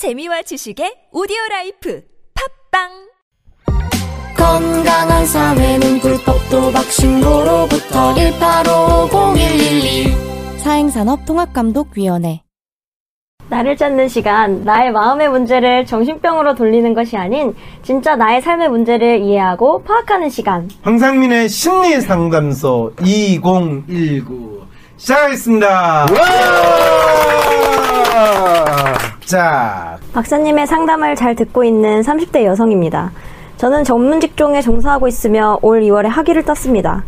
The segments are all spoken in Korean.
재미와 지식의 오디오 life 팟빵! 건강한 사회는 불법도박 신고로부터 1850112 사행산업통합감독위원회. 나를 찾는 시간, 나의 마음의 문제를 정신병으로 돌리는 것이 아닌 진짜 나의 삶의 문제를 이해하고 파악하는 시간. 황상민의 심리 상담소 2019 시작하겠습니다. 자, 박사님의 상담을 잘 듣고 있는 30대 여성입니다. 저는 전문 직종에 종사하고 있으며 올 2월에 학위를 땄습니다.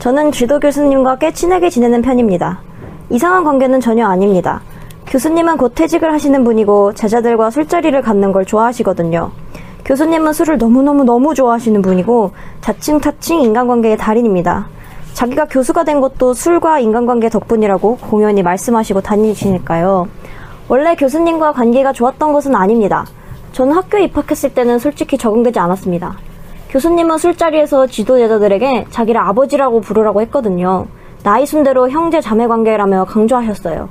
저는 지도 교수님과 꽤 친하게 지내는 편입니다. 이상한 관계는 전혀 아닙니다. 교수님은 곧 퇴직을 하시는 분이고 제자들과 술자리를 갖는 걸 좋아하시거든요. 교수님은 술을 너무너무너무 좋아하시는 분이고 자칭 타칭 인간관계의 달인입니다. 자기가 교수가 된 것도 술과 인간관계 덕분이라고 공연히 말씀하시고 다니시니까요. 원래 교수님과 관계가 좋았던 것은 아닙니다. 저는 학교에 입학했을 때는 솔직히 적응되지 않았습니다. 교수님은 술자리에서 지도 제자들에게 자기를 아버지라고 부르라고 했거든요. 나이 순대로 형제 자매 관계라며 강조하셨어요.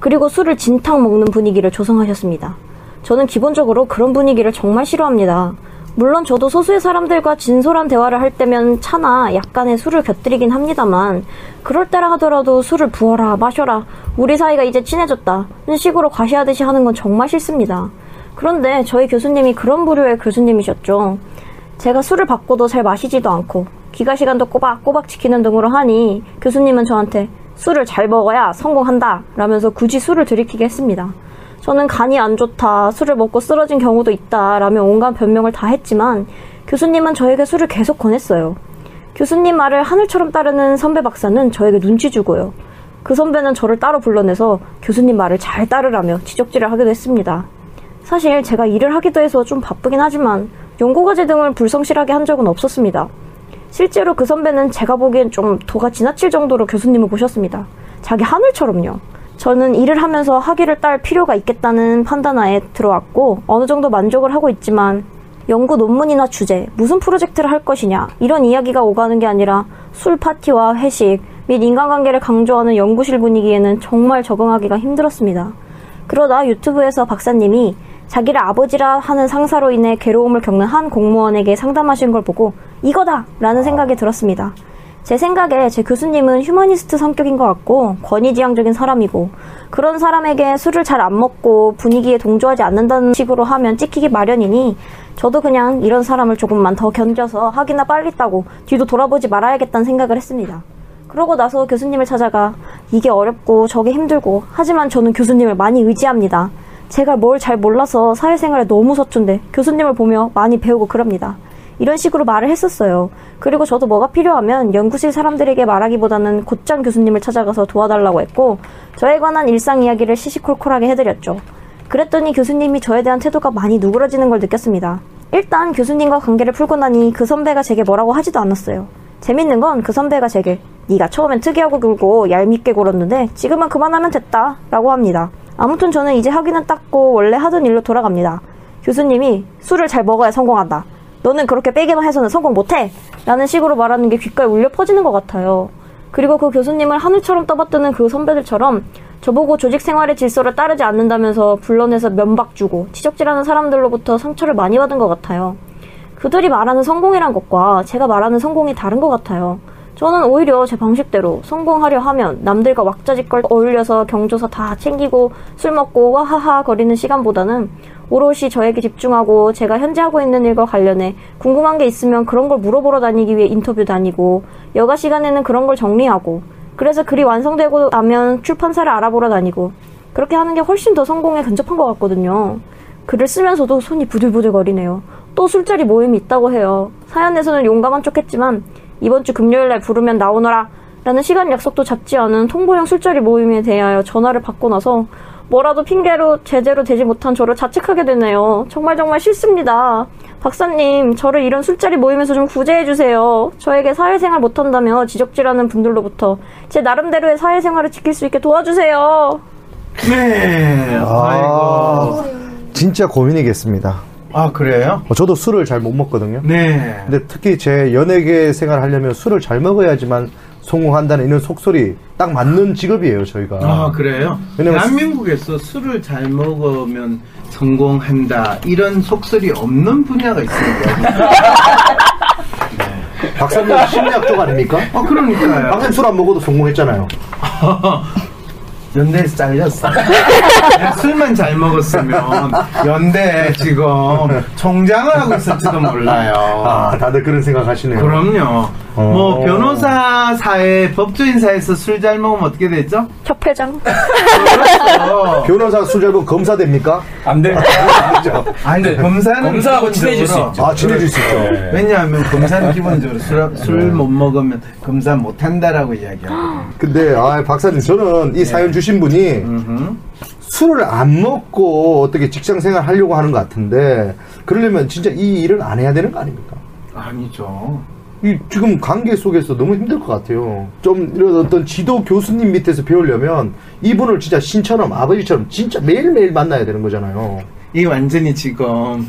그리고 술을 진탕 먹는 분위기를 조성하셨습니다. 저는 기본적으로 그런 분위기를 정말 싫어합니다. 물론 저도 소수의 사람들과 진솔한 대화를 할 때면 차나 약간의 술을 곁들이긴 합니다만 그럴 때라 하더라도 술을 부어라 마셔라 우리 사이가 이제 친해졌다 는 식으로 과시하듯이 하는 건 정말 싫습니다. 그런데 저희 교수님이 그런 부류의 교수님이셨죠. 제가 술을 받고도 잘 마시지도 않고 기가 시간도 꼬박꼬박 지키는 등으로 하니 교수님은 저한테 술을 잘 먹어야 성공한다 라면서 굳이 술을 들이키게 했습니다. 저는 간이 안 좋다, 술을 먹고 쓰러진 경우도 있다 라며 온갖 변명을 다 했지만 교수님은 저에게 술을 계속 권했어요. 교수님 말을 하늘처럼 따르는 선배 박사는 저에게 눈치 주고요. 그 선배는 저를 따로 불러내서 교수님 말을 잘 따르라며 지적질을 하기도 했습니다. 사실 제가 일을 하기도 해서 좀 바쁘긴 하지만 연구과제 등을 불성실하게 한 적은 없었습니다. 실제로 그 선배는 제가 보기엔 좀 도가 지나칠 정도로 교수님을 보셨습니다. 자기 하늘처럼요. 저는 일을 하면서 학위를 딸 필요가 있겠다는 판단하에 들어왔고 어느 정도 만족을 하고 있지만 연구 논문이나 주제, 무슨 프로젝트를 할 것이냐 이런 이야기가 오가는 게 아니라 술 파티와 회식 및 인간관계를 강조하는 연구실 분위기에는 정말 적응하기가 힘들었습니다. 그러다 유튜브에서 박사님이 자기를 아버지라 하는 상사로 인해 괴로움을 겪는 한 공무원에게 상담하신 걸 보고 이거다! 라는 생각이 들었습니다. 제 생각에 제 교수님은 휴머니스트 성격인 것 같고 권위지향적인 사람이고 그런 사람에게 술을 잘 안 먹고 분위기에 동조하지 않는다는 식으로 하면 찍히기 마련이니 저도 그냥 이런 사람을 조금만 더 견뎌서 학이나 빨리 따고 뒤도 돌아보지 말아야겠다는 생각을 했습니다. 그러고 나서 교수님을 찾아가 이게 어렵고 저게 힘들고 하지만 저는 교수님을 많이 의지합니다. 제가 뭘 잘 몰라서 사회생활에 너무 서툰데 교수님을 보며 많이 배우고 그럽니다. 이런 식으로 말을 했었어요. 그리고 저도 뭐가 필요하면 연구실 사람들에게 말하기보다는 곧장 교수님을 찾아가서 도와달라고 했고 저에 관한 일상 이야기를 시시콜콜하게 해드렸죠. 그랬더니 교수님이 저에 대한 태도가 많이 누그러지는 걸 느꼈습니다. 일단 교수님과 관계를 풀고 나니 그 선배가 제게 뭐라고 하지도 않았어요. 재밌는 건 그 선배가 제게 네가 처음엔 특이하고 굴고 얄밉게 굴었는데 지금은 그만하면 됐다 라고 합니다. 아무튼 저는 이제 학위는 땄고 원래 하던 일로 돌아갑니다. 교수님이 술을 잘 먹어야 성공한다. 너는 그렇게 빼기만 해서는 성공 못해! 라는 식으로 말하는 게 귓가에 울려 퍼지는 것 같아요. 그리고 그 교수님을 하늘처럼 떠받드는 그 선배들처럼 저보고 조직 생활의 질서를 따르지 않는다면서 불러내서 면박 주고 지적질하는 사람들로부터 상처를 많이 받은 것 같아요. 그들이 말하는 성공이란 것과 제가 말하는 성공이 다른 것 같아요. 저는 오히려 제 방식대로 성공하려 하면 남들과 왁자지껄 어울려서 경조사 다 챙기고 술 먹고 와하하 거리는 시간보다는 오롯이 저에게 집중하고 제가 현재 하고 있는 일과 관련해 궁금한 게 있으면 그런 걸 물어보러 다니기 위해 인터뷰 다니고 여가 시간에는 그런 걸 정리하고 그래서 글이 완성되고 나면 출판사를 알아보러 다니고 그렇게 하는 게 훨씬 더 성공에 근접한 것 같거든요. 글을 쓰면서도 손이 부들부들 거리네요. 또 술자리 모임이 있다고 해요. 사연에서는 용감한 척 했지만 이번 주 금요일 날 부르면 나오너라 라는 시간 약속도 잡지 않은 통보형 술자리 모임에 대하여 전화를 받고 나서 뭐라도 핑계로 제대로 되지 못한 저를 자책하게 되네요. 정말 정말 싫습니다. 박사님, 저를 이런 술자리 모임에서 좀 구제해주세요. 저에게 사회생활 못한다며 지적질하는 분들로부터 제 나름대로의 사회생활을 지킬 수 있게 도와주세요. 네. 아, 아이고. 진짜 고민이겠습니다. 아, 그래요? 어, 저도 술을 잘 못 먹거든요. 네. 근데 특히 제 연예계 생활 하려면 술을 잘 먹어야지만 성공한다는 이런 속설이 딱 맞는 직업이에요, 저희가. 아 그래요? 왜냐면 대한민국에서 술을 잘 먹으면 성공한다 이런 속설이 없는 분야가 있습니다. 박사님 심리학 쪽 아닙니까? 아 그러니까요. 박사님 술 안 먹어도 성공했잖아요. 연대에서 잘렸어. 술만 잘 먹었으면 연대 지금 총장을 하고 있을지도 몰라요. 아, 다들 그런 생각 하시네요. 그럼요. 뭐 어. 변호사 사회, 법조인 사회에서 술 잘 먹으면 어떻게 되죠? 협회장. 그렇죠. 변호사 술 잘 먹으면 검사 됩니까? 안 돼. 아니 근데 검사는 검사하고 친해질 수 있죠. 아, 친해질 수 있죠. 왜냐하면 검사는 기본적으로 술 못 먹으면 검사 못 한다라고 이야기하거든요. 근데, 아, 박사님, 저는 이 사연 주신 분이. 술을 안 먹고 어떻게 직장 생활 하려고 하는 것 같은데, 그러려면 진짜 이 일을 안 해야 되는 거 아닙니까? 아니죠. 이 지금 관계 속에서 너무 힘들 것 같아요. 좀 이런 어떤 지도 교수님 밑에서 배우려면 이분을 진짜 신처럼 아버지처럼 진짜 매일매일 만나야 되는 거잖아요. 이게 완전히 지금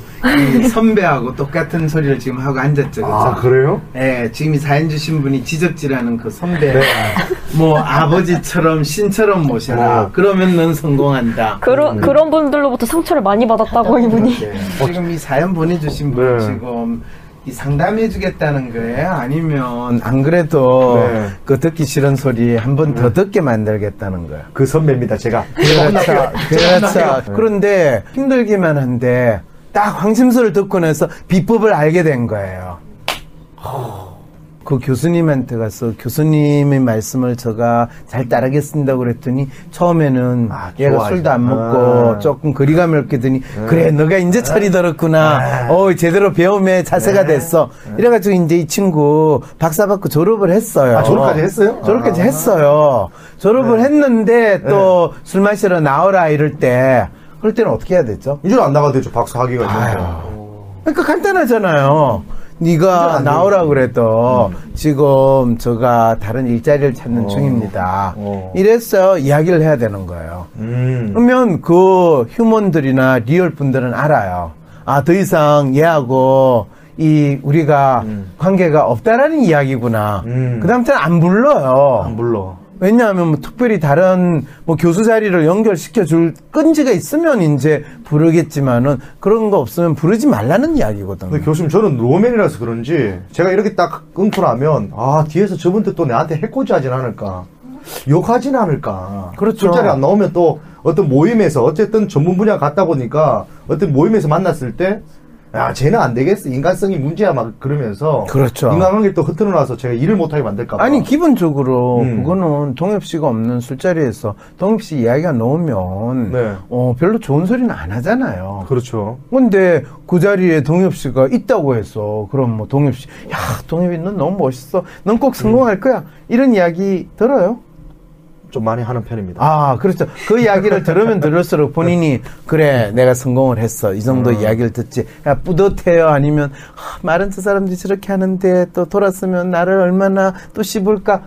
이 선배하고 똑같은 소리를 지금 하고 앉았죠. 그죠? 아, 그래요? 네, 지금 이 사연 주신 분이 지적질하는 그 선배, 네. 뭐 아버지처럼 신처럼 모셔라. 어. 그러면 넌 성공한다. 그런 그런 분들로부터 상처를 많이 받았다고 이분이. 네. 지금 이 사연 보내주신 분 네. 지금 이 상담해주겠다는 거예요? 아니면 안 그래도 네. 그 듣기 싫은 소리 한 번 더 듣게 만들겠다는 거야? 그 선배입니다, 제가. 그렇죠. 그렇죠. 그런데 힘들기만 한데 딱 황심소를 듣고 나서 비법을 알게 된 거예요. 그 교수님한테 가서 교수님의 말씀을 제가 잘 따르겠습니다 그랬더니 처음에는 아, 얘가. 술도 안 먹고 아. 조금 거리감을 없게더니 그래 너가 이제 철이 들었구나 어 제대로 배움의 자세가 됐어 이래가지고 이제 이 친구 박사 받고 졸업을 했어요 아, 졸업까지 했어요? 졸업까지 아. 했어요 졸업을 했는데 또 술 마시러 나오라 이럴 때 그럴 때는 어떻게 해야 되죠? 이제 안 나가도 되죠, 박사 학위가 있는데. 그러니까 간단하잖아요. 네가 안 나오라. 그래도 지금 제가 다른 일자리를 찾는 어. 중입니다. 어. 이래서 이야기를 해야 되는 거예요. 음. 그러면 그 human들이나 real 분들은 알아요. 아, 더 이상 얘하고 이 우리가 관계가 없다라는 이야기구나. 음. 그 다음부터는 안 불러요. 안 불러. 왜냐하면 뭐 특별히 다른 뭐 교수 자리를 연결시켜 줄 끈지가 있으면 이제 부르겠지만은 그런 거 없으면 부르지 말라는 이야기거든요. 교수님, 저는 로맨이라서 그런지, 제가 이렇게 딱 끊고 나면, 아, 뒤에서 저분들 또 내한테 해코지 하진 않을까. 욕하진 않을까. 그렇죠. 술자리 안 나오면 또 어떤 모임에서, 어쨌든 전문 분야 갔다 보니까, 어떤 모임에서 만났을 때, 야, 쟤는 안 되겠어. 인간성이 문제야. 막 그러면서. 그렇죠. 인간관계 또 흐트러놔서 제가 일을 못하게 만들까봐. 아니 기본적으로 음. 그거는 동엽 씨가 없는 술자리에서 동엽 씨 이야기가 나오면 네. 어 별로 좋은 소리는 안 하잖아요. 그렇죠. 근데 그 자리에 동엽 씨가 있다고 해서 그럼 뭐 동엽 씨, 야 동엽이 넌 너무 멋있어, 넌 꼭 성공할 거야 이런 이야기 들어요? 좀 많이 하는 편입니다. 아, 그렇죠. 그 이야기를 들으면 들을수록 본인이 그래 내가 성공을 했어 이 정도 이야기를 듣지. 야 뿌듯해요 아니면 아, 말은 저 사람들이 저렇게 하는데 또 돌았으면 나를 얼마나 또 씹을까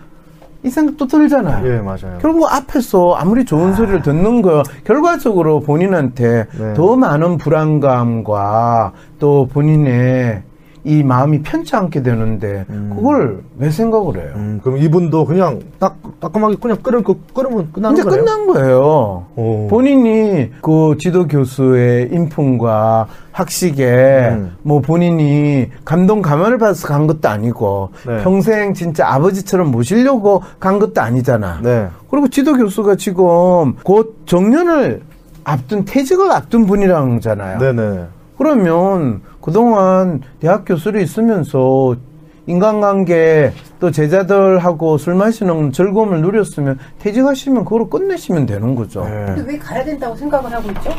이 생각 또 들잖아요. 예, 맞아요. 결국 앞에서 아무리 좋은 소리를 듣는 거 결과적으로 본인한테 네. 더 많은 불안감과 또 본인의 이 마음이 편치 않게 되는데 그걸 왜 생각을 해요? 음, 그럼 이분도 그냥 딱, 따끔하게 그냥 끓으면, 끓으면 끝나는 이제 거예요? 끝난 거예요. 오. 본인이 그 지도 교수의 인품과 학식에 음. 뭐 본인이 감동 감화를 받아서 간 것도 아니고 네. 평생 진짜 아버지처럼 모시려고 간 것도 아니잖아. 네. 그리고 지도 교수가 지금 곧 정년을 앞둔 퇴직을 앞둔 분이라는 거잖아요. 네네. 그러면 그동안 대학 교수로 있으면서 인간관계 또 제자들하고 술 마시는 즐거움을 누렸으면 퇴직하시면 그걸로 끝내시면 되는 거죠. 네. 근데 왜 가야 된다고 생각을 하고 있죠?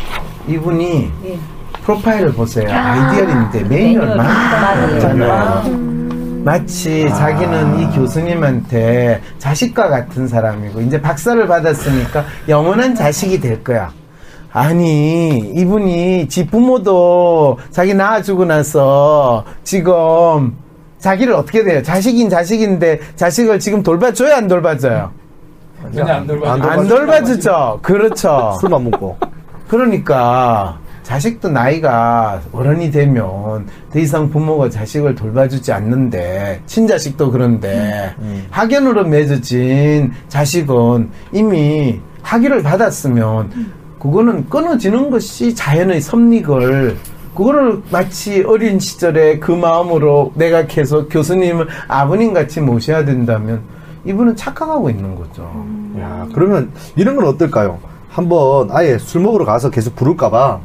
이분이 예. 프로파일을 보세요. 아 이디어인데 매뉴얼 많잖아요. 마치 자기는 이 교수님한테 자식과 같은 사람이고 이제 박사를 받았으니까 영원한 자식이 될 거야. 아니 이분이 지 부모도 자기 낳아주고 나서 지금 자기를 어떻게 돼요? 자식인 자식인데 자식을 지금 돌봐줘야 안 돌봐줘요? 전혀 안 돌봐. 안안 돌봐주죠. 그렇죠. 술만 먹고. 그러니까 자식도 나이가 어른이 되면 더 이상 부모가 자식을 돌봐주지 않는데 친자식도 그런데 학연으로 맺어진 자식은 이미 학위를 받았으면 그거는 끊어지는 것이 자연의 섭리걸 그거를 마치 어린 시절에 그 마음으로 내가 계속 교수님을 아버님 같이 모셔야 된다면 이분은 착각하고 있는 거죠. 야, 그러면 이런 건 어떨까요? 한번 아예 술 먹으러 가서 계속 부를까봐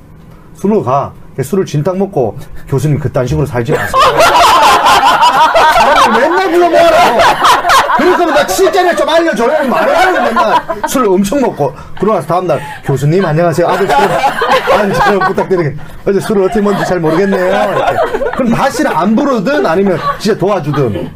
술 먹으러 가. 술을 진탕 먹고 교수님 그딴 식으로 살지 마세요. 맨날 불러 모아라. 그러니까 나 실제를 좀 알려줘요. 말하는 맨날 술을 엄청 먹고 그러고 나서 다음날 교수님 안녕하세요. 아들 술 아니 저 부탁드리게 어제 술을 어떻게 먹는지 잘 모르겠네요. 이렇게. 그럼 다시는 안 부르든 아니면 진짜 도와주든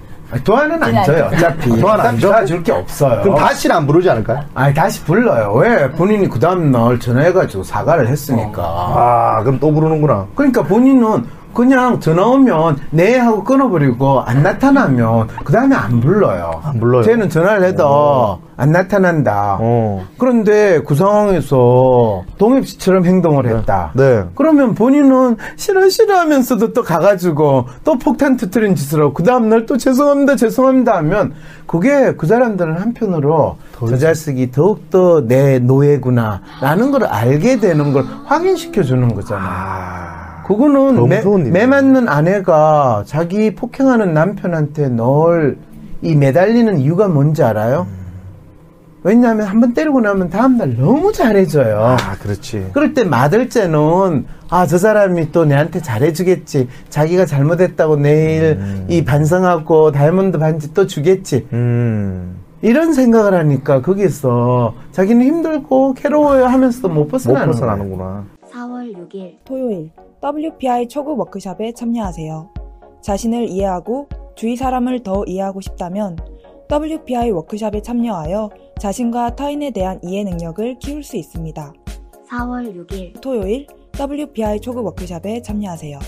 도안은 안 줘요. 어차피 도안은 안 줘? 도와줄 게 없어요. 그럼 다시는 안 부르지 않을까요? 아니 다시 불러요. 왜 본인이 그 다음 날 전화해가지고 사과를 했으니까. 아 그럼 또 부르는구나. 그러니까 본인은 그냥 전화 오면 네 하고 끊어버리고 안 나타나면 그 다음에 안 불러요. 안 불러요? 쟤는 전화를 해도 안 나타난다. 어. 그런데 그 상황에서 동엽 씨처럼 행동을 했다. 네. 그러면 본인은 싫어 싫어 하면서도 또 가가지고 또 폭탄 터트린 짓을 하고 그 다음날 또 죄송합니다 죄송합니다 하면 그게 그 사람들은 한편으로 저 자식이 더욱더 내 노예구나 라는 걸 알게 되는 걸 확인시켜 주는 거잖아. 아. 그거는 매. 매 맞는 아내가 자기 폭행하는 남편한테 늘이 매달리는 이유가 뭔지 알아요? 왜냐하면 한 번 때리고 나면 다음날 너무 잘해줘요. 아, 그렇지. 그럴 때 맞을 때는 아 저 사람이 또 내한테 잘해주겠지 자기가 잘못했다고 내일 이 반성하고 다이아몬드 반지 또 주겠지 음. 이런 생각을 하니까 거기서 자기는 힘들고 괴로워요 하면서도 못못 벗어나는 거예요. 벗어나는구나. 4월 6일 토요일 WPI 초급 워크샵에 참여하세요. 자신을 이해하고 주위 사람을 더 이해하고 싶다면 WPI 워크샵에 참여하여 자신과 타인에 대한 이해 능력을 키울 수 있습니다. 4월 6일 토요일 WPI 초급 워크샵에 참여하세요.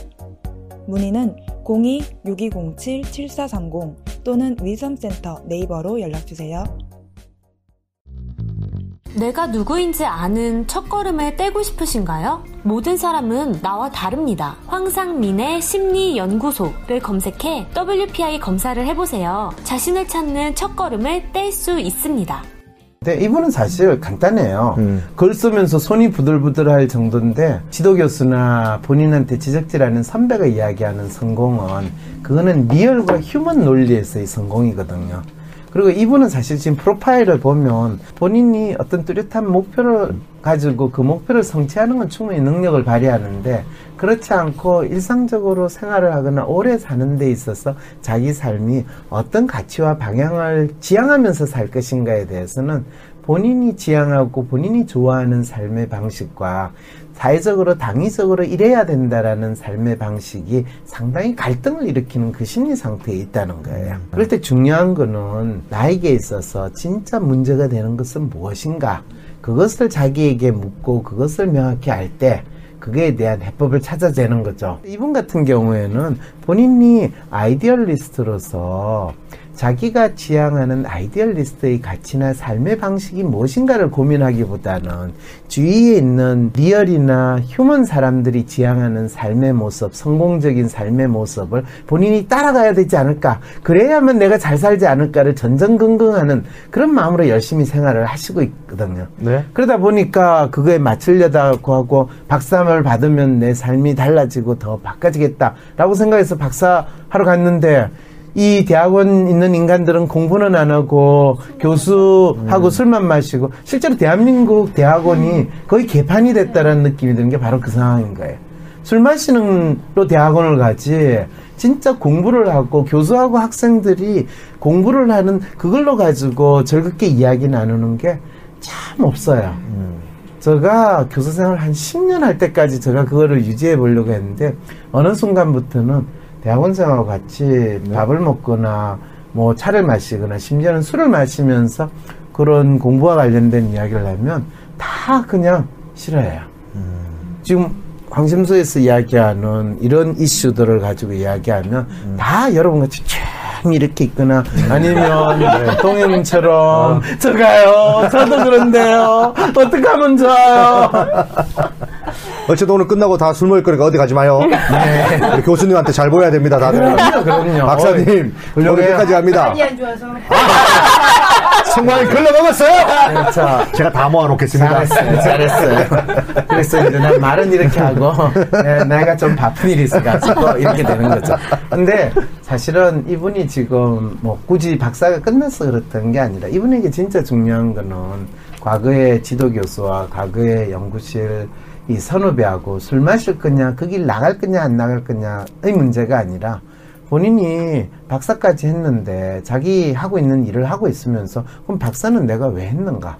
문의는 02-6207-7430 또는 위섬센터 네이버로 연락주세요. 내가 누구인지 아는 첫걸음을 떼고 싶으신가요? 모든 사람은 나와 다릅니다. 황상민의 심리연구소를 검색해 WPI 검사를 해보세요. 자신을 찾는 첫걸음을 뗄 수 있습니다. 근데 이분은 사실 간단해요. 음. 글 쓰면서 손이 부들부들할 정도인데 지도 교수나 본인한테 지적질하는 선배가 이야기하는 성공은 그거는 리얼과 휴먼 논리에서의 성공이거든요. 그리고 이분은 사실 지금 프로파일을 보면 본인이 어떤 뚜렷한 목표를 가지고 그 목표를 성취하는 건 충분히 능력을 발휘하는데 그렇지 않고 일상적으로 생활을 하거나 오래 사는 데 있어서 자기 삶이 어떤 가치와 방향을 지향하면서 살 것인가에 대해서는 본인이 지향하고 본인이 좋아하는 삶의 방식과 사회적으로 당위적으로 이래야 된다라는 삶의 방식이 상당히 갈등을 일으키는 그 심리 상태에 있다는 거예요. 그럴 때 중요한 거는 나에게 있어서 진짜 문제가 되는 것은 무엇인가? 그것을 자기에게 묻고 그것을 명확히 알때 그거에 대한 해법을 찾아내는 거죠. 이분 같은 경우에는 본인이 아이디얼리스트로서 자기가 지향하는 idealist의 가치나 삶의 방식이 무엇인가를 고민하기보다는 주위에 있는 real이나 human 사람들이 지향하는 삶의 모습, 성공적인 삶의 모습을 본인이 따라가야 되지 않을까. 그래야만 내가 잘 살지 않을까를 전전긍긍하는 그런 마음으로 열심히 생활을 하시고 있거든요. 네. 그러다 보니까 그거에 맞추려고 하고 박사를 받으면 내 삶이 달라지고 더 바꿔지겠다라고 생각해서 박사하러 갔는데 이 대학원 있는 인간들은 공부는 안 하고 교수하고 술만 마시고 실제로 대한민국 대학원이 거의 개판이 됐다라는 느낌이 드는 게 바로 그 상황인 거예요. 술 마시는 로 대학원을 가지 진짜 공부를 하고 교수하고 학생들이 공부를 하는 그걸로 가지고 즐겁게 이야기 나누는 게 참 없어요. 제가 교수 생활 한 10년 할 때까지 제가 그거를 유지해 보려고 했는데 어느 순간부터는 대학원생하고 같이 밥을 먹거나 뭐 차를 마시거나 심지어는 술을 마시면서 그런 공부와 관련된 이야기를 하면 다 그냥 싫어해요. 지금 광심소에서 이야기하는 이런 이슈들을 가지고 이야기하면 다 여러분같이 쫙 이렇게 있거나 아니면 동영처럼 저가요. 저도 그런데요. 어떻게 하면 좋아요 어쨌든 오늘 끝나고 다 술 먹을 거니까 어디 가지 마요. 네. 우리 교수님한테 잘 보여야 됩니다, 다들. 그럼요, 그럼요. 박사님, 오늘. 끝까지 갑니다. 많이 안 좋아서. 성광이 글러 먹었어요? 그렇죠. 제가 다 모아놓겠습니다. 잘했어요, 잘했어요. 그래서 이제 난 말은 이렇게 하고, 네, 내가 좀 바쁜 일이 있어가지고, 이렇게 되는 거죠. 근데 사실은 이분이 지금 뭐 굳이 박사가 끝나서 그렇던 게 아니라, 이분에게 진짜 중요한 거는 과거의 지도 교수와 과거의 연구실 이 선후배하고 술 마실 거냐, 그 길 나갈 거냐, 안 나갈 거냐의 문제가 아니라, 본인이 박사까지 했는데 자기 하고 있는 일을 하고 있으면서 그럼 박사는 내가 왜 했는가?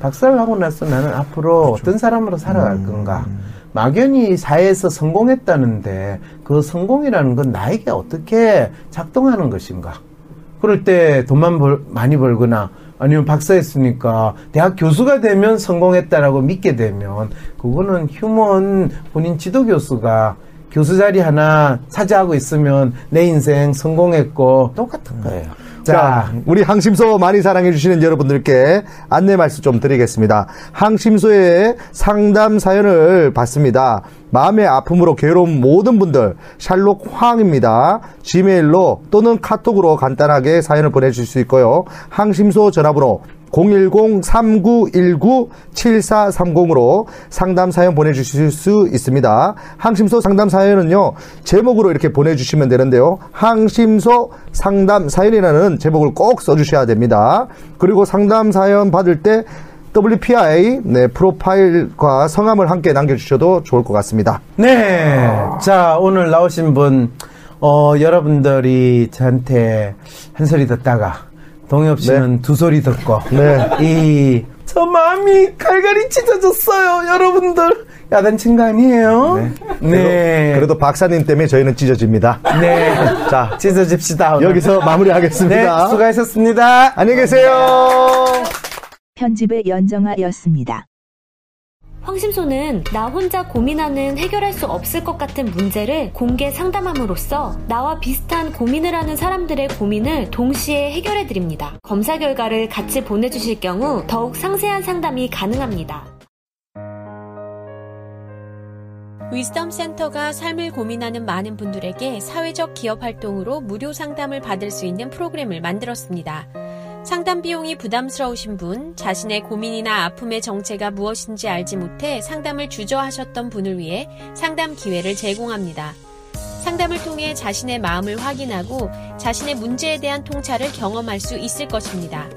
박사를 하고 나서 나는 앞으로 어떤 사람으로 살아갈 건가? 막연히 사회에서 성공했다는데 그 성공이라는 건 나에게 어떻게 작동하는 것인가? 그럴 때 돈만 벌, 많이 벌거나 아니면 박사했으니까 대학 교수가 되면 성공했다라고 믿게 되면 그거는 휴먼 본인 지도 교수가 교수 자리 하나 차지하고 있으면 내 인생 성공했고 똑같은 거예요. 자, 우리 항심소 많이 사랑해주시는 여러분들께 안내 말씀 좀 드리겠습니다. 항심소의 상담 사연을 받습니다. 마음의 아픔으로 괴로운 모든 분들, 샬록 황입니다. 지메일로 또는 카톡으로 간단하게 사연을 보내주실 수 있고요. 항심소 전화번호 010-3919-7430으로 상담 사연 보내주실 수 있습니다. 항심소 상담 사연은요, 제목으로 이렇게 보내주시면 되는데요. 항심소 상담 사연이라는 제목을 꼭 써주셔야 됩니다. 그리고 상담 사연 받을 때 WPI 네, 프로파일과 성함을 함께 남겨주셔도 좋을 것 같습니다. 네. 자, 오늘 나오신 분, 어, 여러분들이 저한테 한 소리 듣다가, 동엽 씨는 두 소리 듣고, 네. 이, 저 마음이 갈갈이 찢어졌어요, 여러분들. 야단친 거 아니에요? 네. 그래도, 그래도 박사님 때문에 저희는 찢어집니다. 네. 자, 찢어집시다. 오늘. 여기서 마무리하겠습니다. 네, 수고하셨습니다. 안녕히 계세요. 편집의 연정아였습니다. 황심소는 나 혼자 고민하는 해결할 수 없을 것 같은 문제를 공개 상담함으로써 나와 비슷한 고민을 하는 사람들의 고민을 동시에 해결해 드립니다. 검사 결과를 같이 보내주실 경우 더욱 상세한 상담이 가능합니다. 위즈덤 센터가 삶을 고민하는 많은 분들에게 사회적 기업 활동으로 무료 상담을 받을 수 있는 프로그램을 만들었습니다. 상담 비용이 부담스러우신 분, 자신의 고민이나 아픔의 정체가 무엇인지 알지 못해 상담을 주저하셨던 분을 위해 상담 기회를 제공합니다. 상담을 통해 자신의 마음을 확인하고 자신의 문제에 대한 통찰을 경험할 수 있을 것입니다.